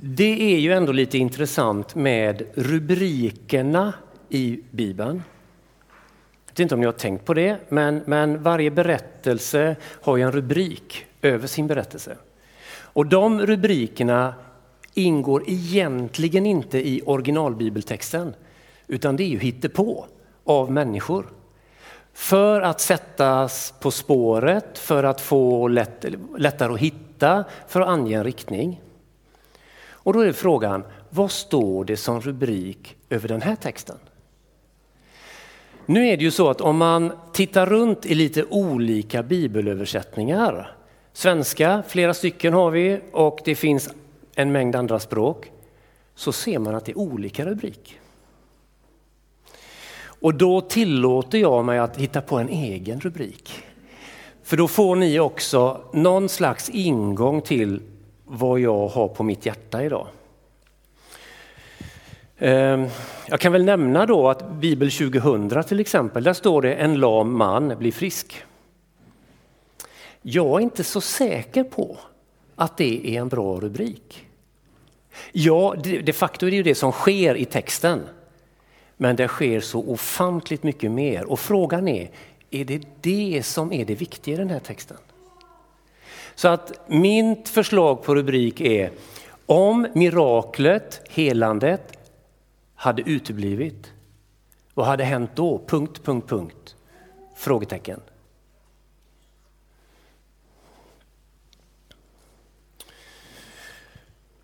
Det är ju ändå lite intressant med rubrikerna i Bibeln. Jag vet inte om ni har tänkt på det, men, men varje berättelse har ju en rubrik över sin berättelse. Och de rubrikerna ingår egentligen inte i originalbibeltexten, utan det är ju hittepå av människor. För att sättas på spåret, för att få lätt, lättare att hitta, för att ange en riktning. Och då är frågan, vad står det som rubrik över den här texten? Nu är det ju så att om man tittar runt i lite olika bibelöversättningar, svenska, flera stycken har vi och det finns en mängd andra språk, så ser man att det är olika rubrik. Och då tillåter jag mig att hitta på en egen rubrik. För då får ni också någon slags ingång till vad jag har på mitt hjärta idag. Ehm, jag kan väl nämna då att Bibel 2000 till exempel, där står det en lam man blir frisk. Jag är inte så säker på att det är en bra rubrik. Ja, de facto är det ju det som sker i texten. Men det sker så ofantligt mycket mer och frågan är, är det det som är det viktiga i den här texten? Så att mitt förslag på rubrik är om miraklet, helandet, hade uteblivit, vad hade hänt då? Punkt, punkt, punkt. Frågetecken.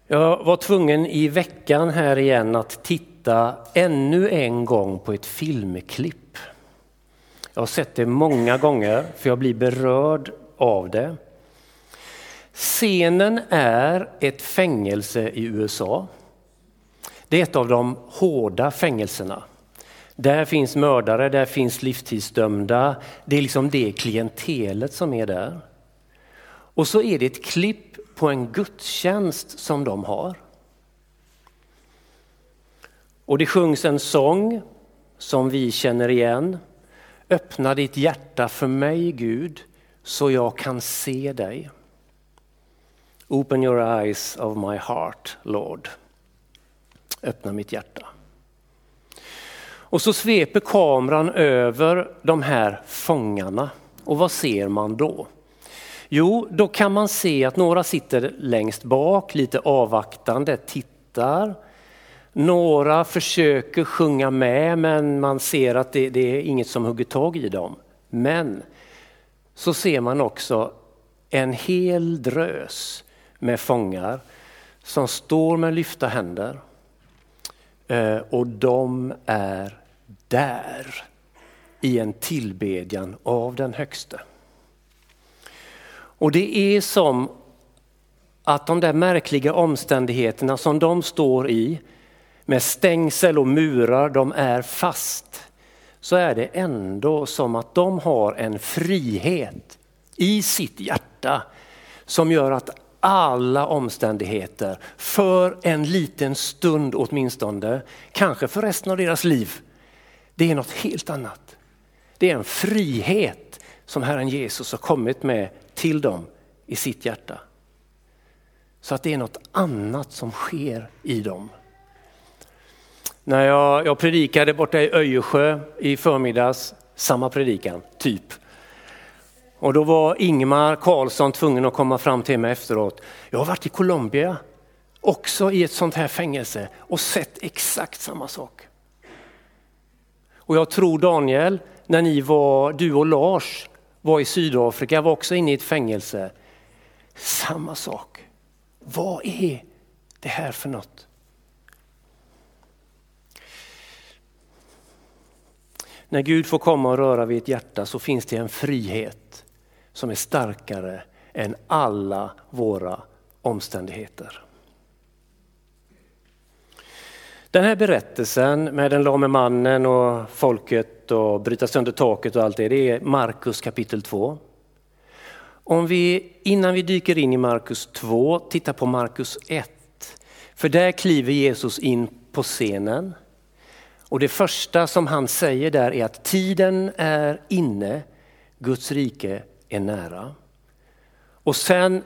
Jag var tvungen i veckan här igen att titta ännu en gång på ett filmklipp. Jag har sett det många gånger för jag blir berörd av det. Scenen är ett fängelse i USA. Det är ett av de hårda fängelserna. Där finns mördare, där finns livstidsdömda. Det är liksom det klientelet som är där. Och så är det ett klipp på en gudstjänst som de har. Och det sjungs en sång som vi känner igen. Öppna ditt hjärta för mig Gud så jag kan se dig. Open your eyes of my heart, Lord. Öppna mitt hjärta. Och så sveper kameran över de här fångarna. Och vad ser man då? Jo, då kan man se att några sitter längst bak, lite avvaktande, tittar. Några försöker sjunga med men man ser att det, det är inget som hugger tag i dem. Men så ser man också en hel drös med fångar som står med lyfta händer. Eh, och de är där i en tillbedjan av den högste. Och det är som att de där märkliga omständigheterna som de står i med stängsel och murar, de är fast. Så är det ändå som att de har en frihet i sitt hjärta som gör att alla omständigheter för en liten stund åtminstone, kanske för resten av deras liv. Det är något helt annat. Det är en frihet som Herren Jesus har kommit med till dem i sitt hjärta. Så att det är något annat som sker i dem. När jag, jag predikade borta i Öjersjö i förmiddags, samma predikan, typ. Och då var Ingmar Karlsson tvungen att komma fram till mig efteråt. Jag har varit i Colombia, också i ett sånt här fängelse och sett exakt samma sak. Och jag tror Daniel, när ni var, du och Lars var i Sydafrika, var också inne i ett fängelse. Samma sak. Vad är det här för något? När Gud får komma och röra vid ett hjärta så finns det en frihet som är starkare än alla våra omständigheter. Den här berättelsen med den lame mannen och folket och bryta sönder taket och allt det, det är Markus kapitel 2. Om vi innan vi dyker in i Markus 2 tittar på Markus 1. För där kliver Jesus in på scenen. Och det första som han säger där är att tiden är inne, Guds rike är nära. Och sen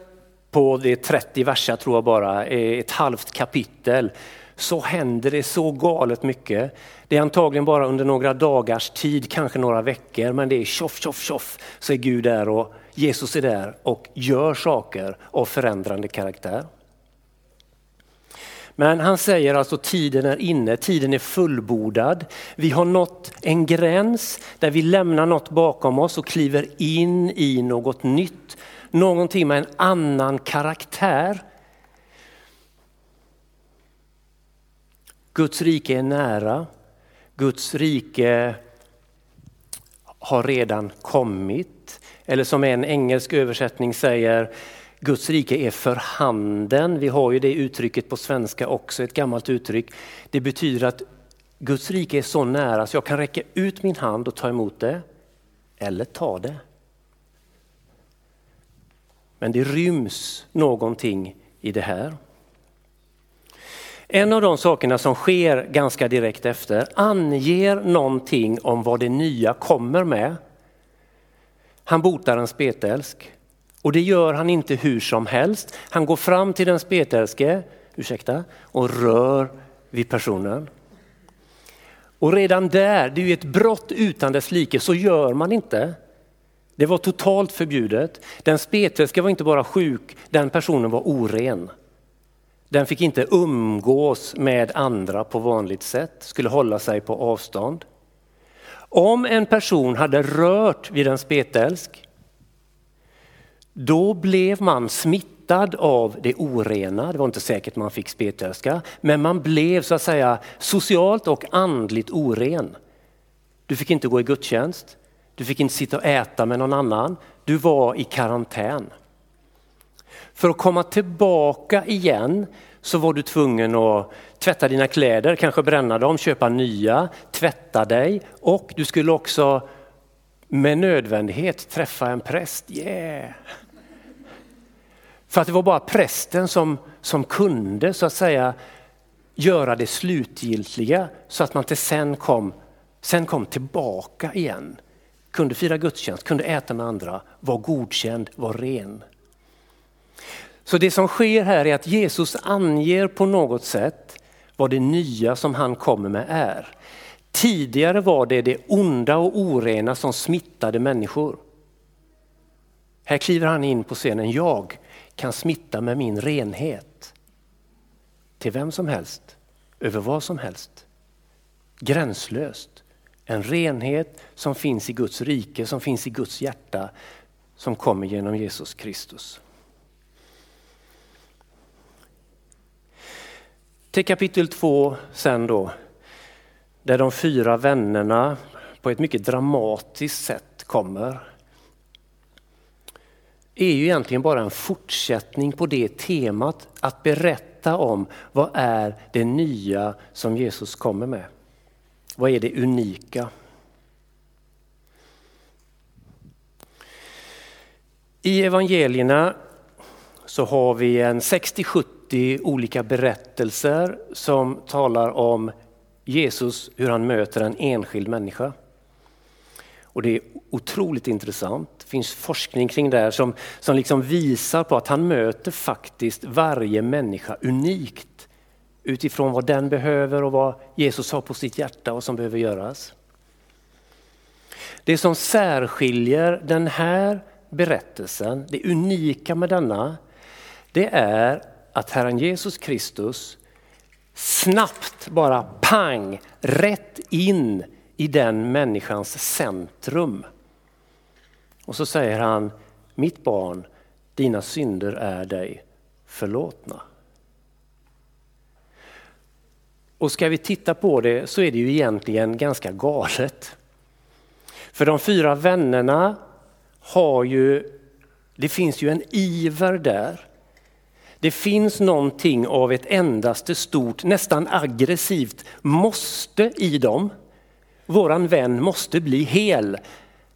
på det 30 verser tror jag bara, ett halvt kapitel, så händer det så galet mycket. Det är antagligen bara under några dagars tid, kanske några veckor, men det är tjoff, tjoff, tjoff så är Gud där och Jesus är där och gör saker av förändrande karaktär. Men han säger alltså tiden är inne, tiden är fullbordad. Vi har nått en gräns där vi lämnar något bakom oss och kliver in i något nytt. Någonting med en annan karaktär. Guds rike är nära. Guds rike har redan kommit. Eller som en engelsk översättning säger, Guds rike är för handen. Vi har ju det uttrycket på svenska också, ett gammalt uttryck. Det betyder att Guds rike är så nära så jag kan räcka ut min hand och ta emot det, eller ta det. Men det ryms någonting i det här. En av de sakerna som sker ganska direkt efter anger någonting om vad det nya kommer med. Han botar en spetälsk. Och det gör han inte hur som helst. Han går fram till den spetälske ursäkta, och rör vid personen. Och redan där, det är ju ett brott utan dess like, så gör man inte. Det var totalt förbjudet. Den spetälske var inte bara sjuk, den personen var oren. Den fick inte umgås med andra på vanligt sätt, skulle hålla sig på avstånd. Om en person hade rört vid en spetälsk, då blev man smittad av det orena. Det var inte säkert man fick spetälska, men man blev så att säga socialt och andligt oren. Du fick inte gå i gudstjänst, du fick inte sitta och äta med någon annan, du var i karantän. För att komma tillbaka igen så var du tvungen att tvätta dina kläder, kanske bränna dem, köpa nya, tvätta dig och du skulle också med nödvändighet träffa en präst. Yeah. För att det var bara prästen som, som kunde så att säga göra det slutgiltiga så att man till sen kom, sen kom tillbaka igen. Kunde fira gudstjänst, kunde äta med andra, var godkänd, var ren. Så det som sker här är att Jesus anger på något sätt vad det nya som han kommer med är. Tidigare var det det onda och orena som smittade människor. Här kliver han in på scenen, jag kan smitta med min renhet. Till vem som helst, över vad som helst. Gränslöst. En renhet som finns i Guds rike, som finns i Guds hjärta, som kommer genom Jesus Kristus. Till kapitel 2 sen då, där de fyra vännerna på ett mycket dramatiskt sätt kommer är ju egentligen bara en fortsättning på det temat att berätta om vad är det nya som Jesus kommer med. Vad är det unika? I evangelierna så har vi en 60-70 70 olika berättelser som talar om Jesus, hur han möter en enskild människa. Och det är otroligt intressant. Det finns forskning kring det här som, som liksom visar på att han möter faktiskt varje människa unikt utifrån vad den behöver och vad Jesus har på sitt hjärta och som behöver göras. Det som särskiljer den här berättelsen, det unika med denna, det är att Herren Jesus Kristus snabbt bara pang, rätt in i den människans centrum. Och så säger han, mitt barn, dina synder är dig förlåtna. Och ska vi titta på det så är det ju egentligen ganska galet. För de fyra vännerna har ju, det finns ju en iver där det finns någonting av ett endaste stort, nästan aggressivt måste i dem. Våran vän måste bli hel.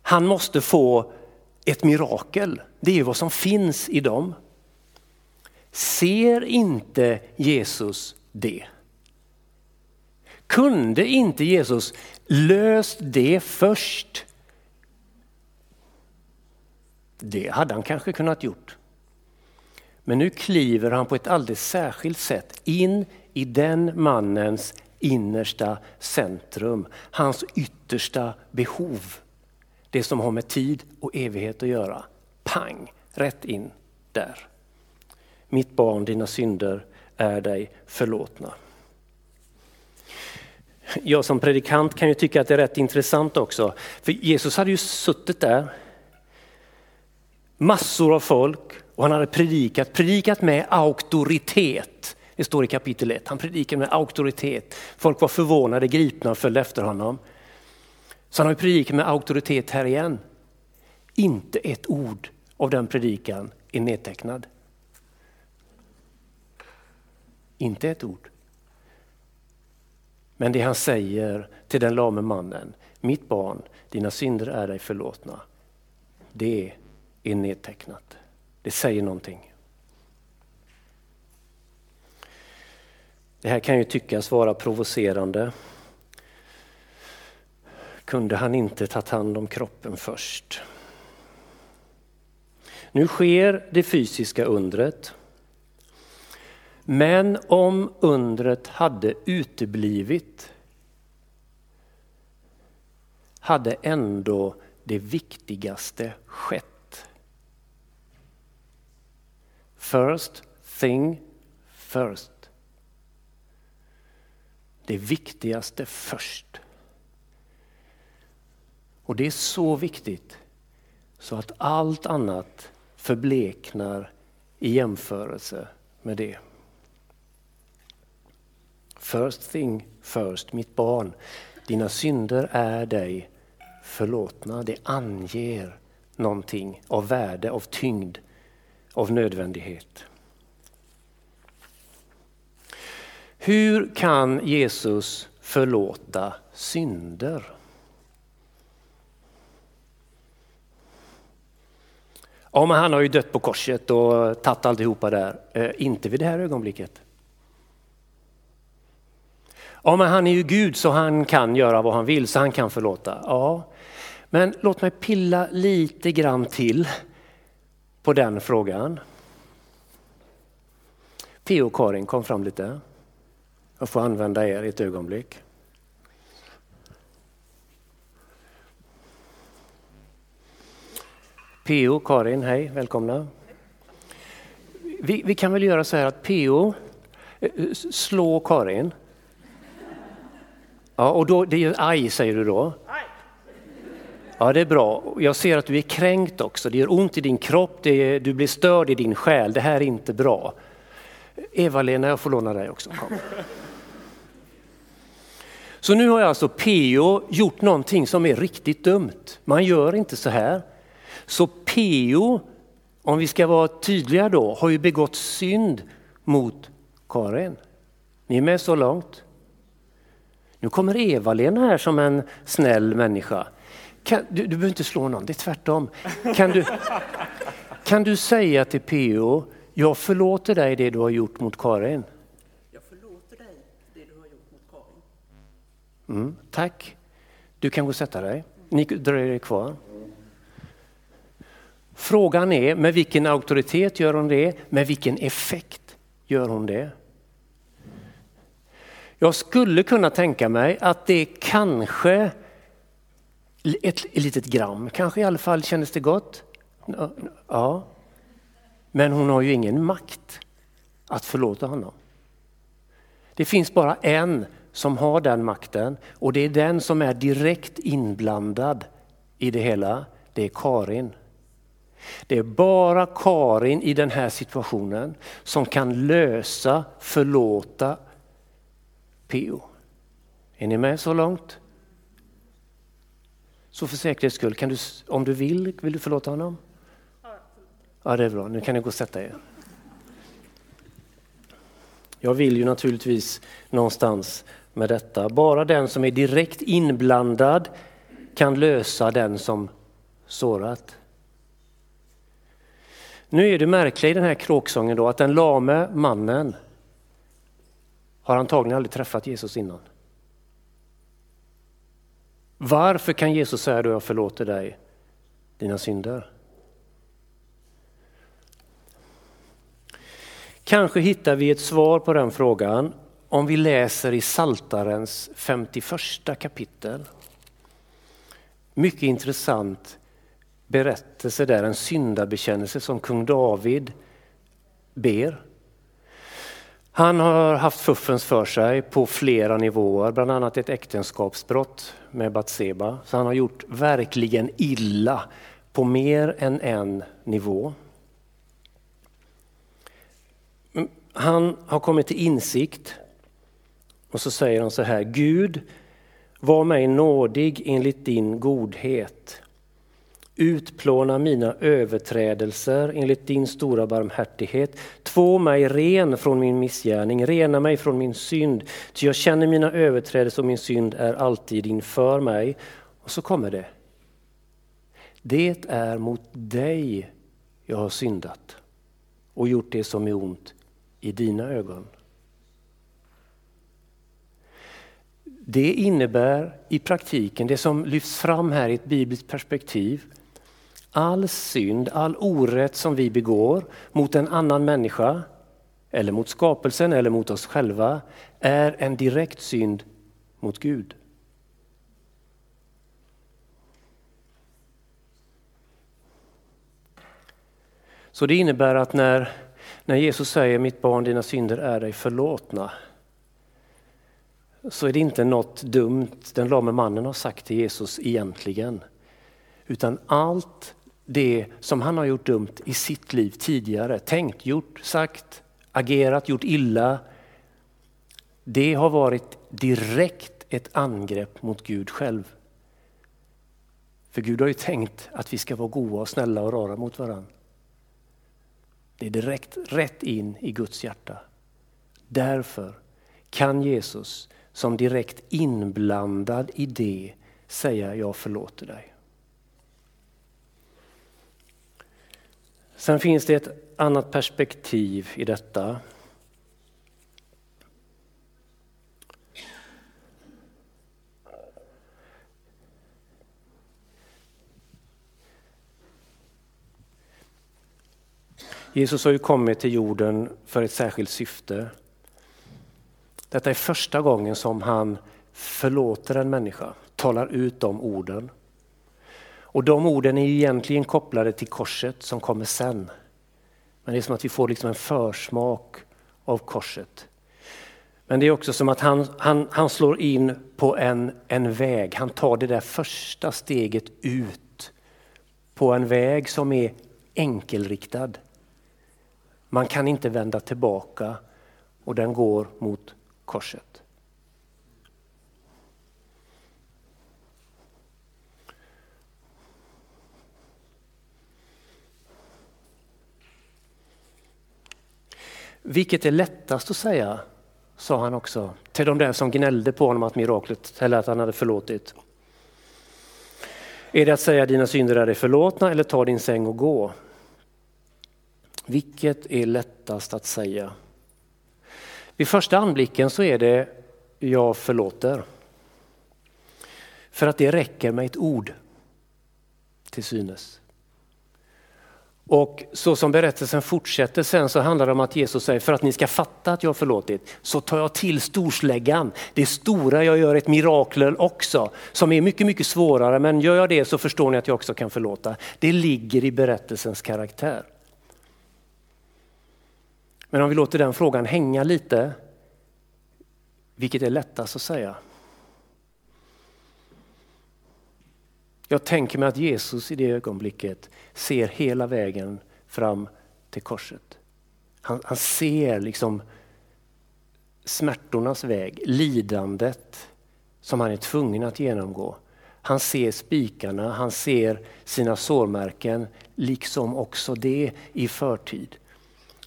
Han måste få ett mirakel. Det är vad som finns i dem. Ser inte Jesus det? Kunde inte Jesus löst det först? Det hade han kanske kunnat gjort. Men nu kliver han på ett alldeles särskilt sätt in i den mannens innersta centrum, hans yttersta behov. Det som har med tid och evighet att göra. Pang, rätt in där. Mitt barn, dina synder är dig förlåtna. Jag som predikant kan ju tycka att det är rätt intressant också. För Jesus hade ju suttit där, massor av folk och han hade predikat, predikat med auktoritet. Det står i kapitel 1, han predikade med auktoritet. Folk var förvånade, gripna och följde efter honom. Så han har predikat med auktoritet här igen. Inte ett ord av den predikan är nedtecknad. Inte ett ord. Men det han säger till den lame mannen, mitt barn, dina synder är dig förlåtna. Det är nedtecknat. Det säger någonting. Det här kan ju tyckas vara provocerande. Kunde han inte tagit hand om kroppen först? Nu sker det fysiska undret. Men om undret hade uteblivit hade ändå det viktigaste skett. First thing first. Det viktigaste först. Och det är så viktigt så att allt annat förbleknar i jämförelse med det. First thing first, mitt barn. Dina synder är dig förlåtna. Det anger någonting av värde, av tyngd, av nödvändighet. Hur kan Jesus förlåta synder? Ja, men han har ju dött på korset och tagit alltihopa där. Eh, inte vid det här ögonblicket. Ja, men han är ju Gud så han kan göra vad han vill, så han kan förlåta. Ja, men låt mig pilla lite grann till på den frågan. Theo och Karin kom fram lite. Jag får använda er i ett ögonblick. PO, Karin, hej, välkomna. Vi, vi, kan väl göra så här att PO, eh, slå Karin. Ja, och då, det är aj säger du då? Ja, det är bra. Jag ser att du är kränkt också. Det gör ont i din kropp, är, du blir störd i din själ. Det här är inte bra. Eva-Lena, jag får låna dig också. Kom. Så nu har alltså PO gjort någonting som är riktigt dumt. Man gör inte så här. Så PO, om vi ska vara tydliga då, har ju begått synd mot Karin. Ni är med så långt? Nu kommer Eva-Lena här som en snäll människa. Kan, du, du behöver inte slå någon, det är tvärtom. Kan du, kan du säga till PO, jag förlåter dig det du har gjort mot Karin? Jag förlåter dig det du har gjort mot Karin. Mm, tack. Du kan gå och sätta dig. Ni dröjer er kvar. Frågan är med vilken auktoritet gör hon det? Med vilken effekt gör hon det? Jag skulle kunna tänka mig att det kanske, ett litet gram kanske i alla fall kändes det gott. Ja. Men hon har ju ingen makt att förlåta honom. Det finns bara en som har den makten och det är den som är direkt inblandad i det hela. Det är Karin. Det är bara Karin i den här situationen som kan lösa, förlåta Peo. Är ni med så långt? Så för säkerhets skull, kan du, om du vill, vill du förlåta honom? Ja, det är bra. Nu kan ni gå och sätta er. Jag vill ju naturligtvis någonstans med detta. Bara den som är direkt inblandad kan lösa den som sårat. Nu är det märkliga i den här kråksången då att den lame mannen har antagligen aldrig träffat Jesus innan. Varför kan Jesus säga då jag förlåter dig dina synder? Kanske hittar vi ett svar på den frågan om vi läser i Saltarens 51 kapitel. Mycket intressant berättelse där, en syndabekännelse som kung David ber. Han har haft fuffens för sig på flera nivåer, bland annat ett äktenskapsbrott med Batseba. Så han har gjort verkligen illa på mer än en nivå. Mm, han har kommit till insikt och så säger han så här, Gud var mig nådig enligt din godhet. Utplåna mina överträdelser enligt din stora barmhärtighet. Två mig ren från min missgärning, rena mig från min synd. Ty jag känner mina överträdelser och min synd är alltid inför mig. Och så kommer det. Det är mot dig jag har syndat och gjort det som är ont i dina ögon. Det innebär i praktiken det som lyfts fram här i ett bibliskt perspektiv. All synd, all orätt som vi begår mot en annan människa eller mot skapelsen eller mot oss själva är en direkt synd mot Gud. Så det innebär att när, när Jesus säger mitt barn dina synder är dig förlåtna så är det inte något dumt den lame mannen har sagt till Jesus egentligen. Utan allt det som han har gjort dumt i sitt liv tidigare, tänkt, gjort, sagt, agerat, gjort illa. Det har varit direkt ett angrepp mot Gud själv. För Gud har ju tänkt att vi ska vara goda och snälla och rara mot varandra. Det är direkt rätt in i Guds hjärta. Därför kan Jesus som direkt inblandad i det säga jag förlåter dig. Sen finns det ett annat perspektiv i detta. Jesus har ju kommit till jorden för ett särskilt syfte. Detta är första gången som han förlåter en människa, talar ut de orden. Och de orden är egentligen kopplade till korset som kommer sen. Men det är som att vi får liksom en försmak av korset. Men det är också som att han, han, han slår in på en, en väg, han tar det där första steget ut på en väg som är enkelriktad. Man kan inte vända tillbaka och den går mot korset. Vilket är lättast att säga, sa han också till de där som gnällde på honom att miraklet, eller att han hade förlåtit. Är det att säga dina synder är dig förlåtna eller ta din säng och gå? Vilket är lättast att säga? Vid första anblicken så är det jag förlåter. För att det räcker med ett ord till synes. Och så som berättelsen fortsätter sen så handlar det om att Jesus säger för att ni ska fatta att jag har förlåtit så tar jag till storsläggan. Det stora, jag gör ett mirakel också som är mycket, mycket svårare men gör jag det så förstår ni att jag också kan förlåta. Det ligger i berättelsens karaktär. Men om vi låter den frågan hänga lite, vilket är lättast att säga? Jag tänker mig att Jesus i det ögonblicket ser hela vägen fram till korset. Han, han ser liksom smärtornas väg, lidandet som han är tvungen att genomgå. Han ser spikarna, han ser sina sårmärken, liksom också det i förtid.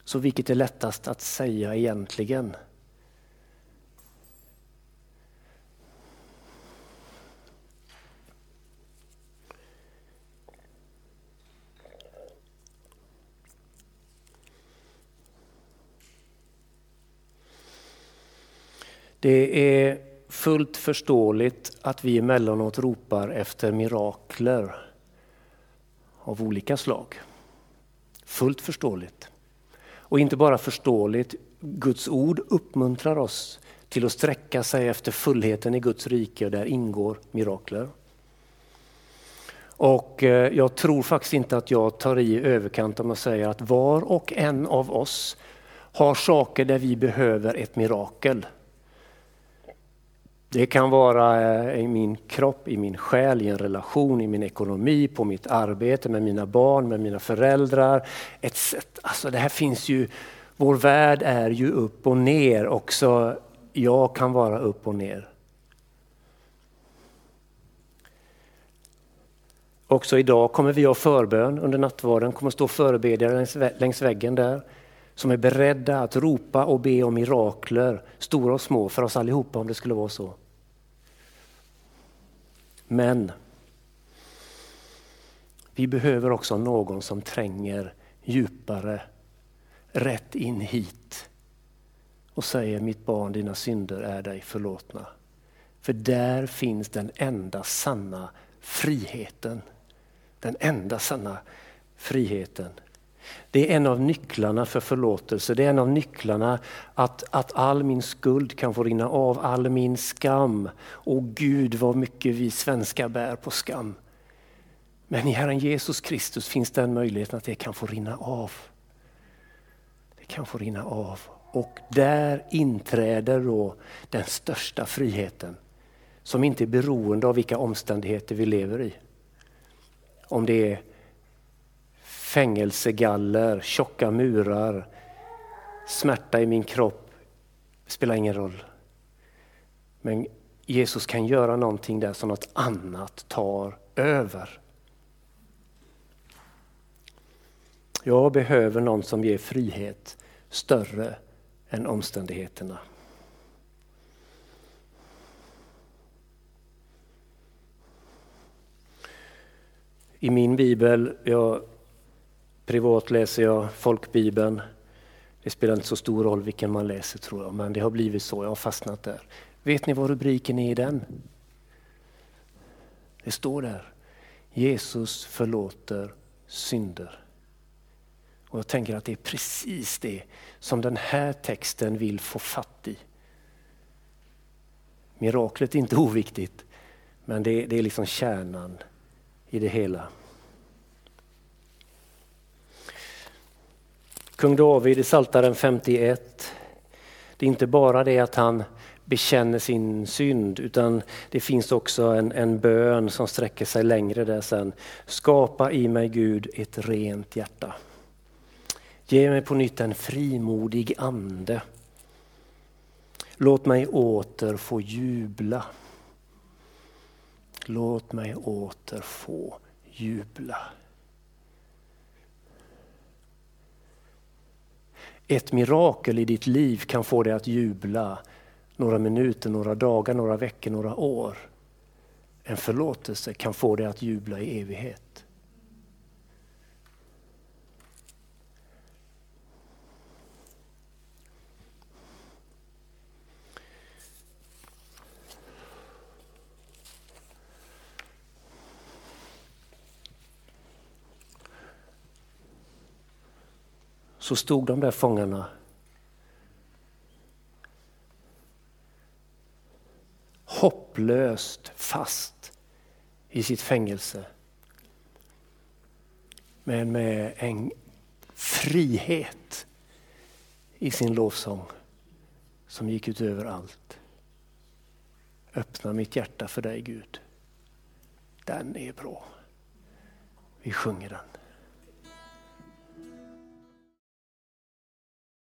Så vilket är lättast att säga egentligen? Det är fullt förståeligt att vi emellanåt ropar efter mirakler av olika slag. Fullt förståeligt. Och inte bara förståeligt, Guds ord uppmuntrar oss till att sträcka sig efter fullheten i Guds rike och där ingår mirakler. Och eh, jag tror faktiskt inte att jag tar i överkant om jag säger att var och en av oss har saker där vi behöver ett mirakel. Det kan vara eh, i min kropp, i min själ, i en relation, i min ekonomi, på mitt arbete, med mina barn, med mina föräldrar. Etc. Alltså det här finns ju, vår värld är ju upp och ner också. Jag kan vara upp och ner. Också idag kommer vi ha förbön under nattvarden, kommer stå förebedjare längs, längs väggen där som är beredda att ropa och be om mirakler, stora och små, för oss allihopa om det skulle vara så. Men vi behöver också någon som tränger djupare, rätt in hit och säger mitt barn, dina synder är dig förlåtna. För där finns den enda sanna friheten. Den enda sanna friheten. Det är en av nycklarna för förlåtelse. Det är en av nycklarna att, att all min skuld kan få rinna av, all min skam. Och Gud vad mycket vi svenskar bär på skam. Men i Herren Jesus Kristus finns den möjligheten att det kan få rinna av. Det kan få rinna av. Och där inträder då den största friheten som inte är beroende av vilka omständigheter vi lever i. Om det är fängelsegaller, tjocka murar, smärta i min kropp. Det spelar ingen roll. Men Jesus kan göra någonting där som något annat tar över. Jag behöver någon som ger frihet större än omständigheterna. I min bibel, jag Privat läser jag folkbibeln. Det spelar inte så stor roll vilken man läser tror jag, men det har blivit så. Jag har fastnat där. Vet ni vad rubriken är i den? Det står där. Jesus förlåter synder. Och Jag tänker att det är precis det som den här texten vill få fatt i. Miraklet är inte oviktigt, men det, det är liksom kärnan i det hela. Kung David i Psaltaren 51. Det är inte bara det att han bekänner sin synd utan det finns också en, en bön som sträcker sig längre där sen. Skapa i mig Gud ett rent hjärta. Ge mig på nytt en frimodig ande. Låt mig åter få jubla. Låt mig åter få jubla. Ett mirakel i ditt liv kan få dig att jubla några minuter, några dagar, några veckor, några år. En förlåtelse kan få dig att jubla i evighet. Så stod de där fångarna hopplöst fast i sitt fängelse. Men med en frihet i sin lovsång som gick utöver allt. Öppna mitt hjärta för dig Gud. Den är bra. Vi sjunger den.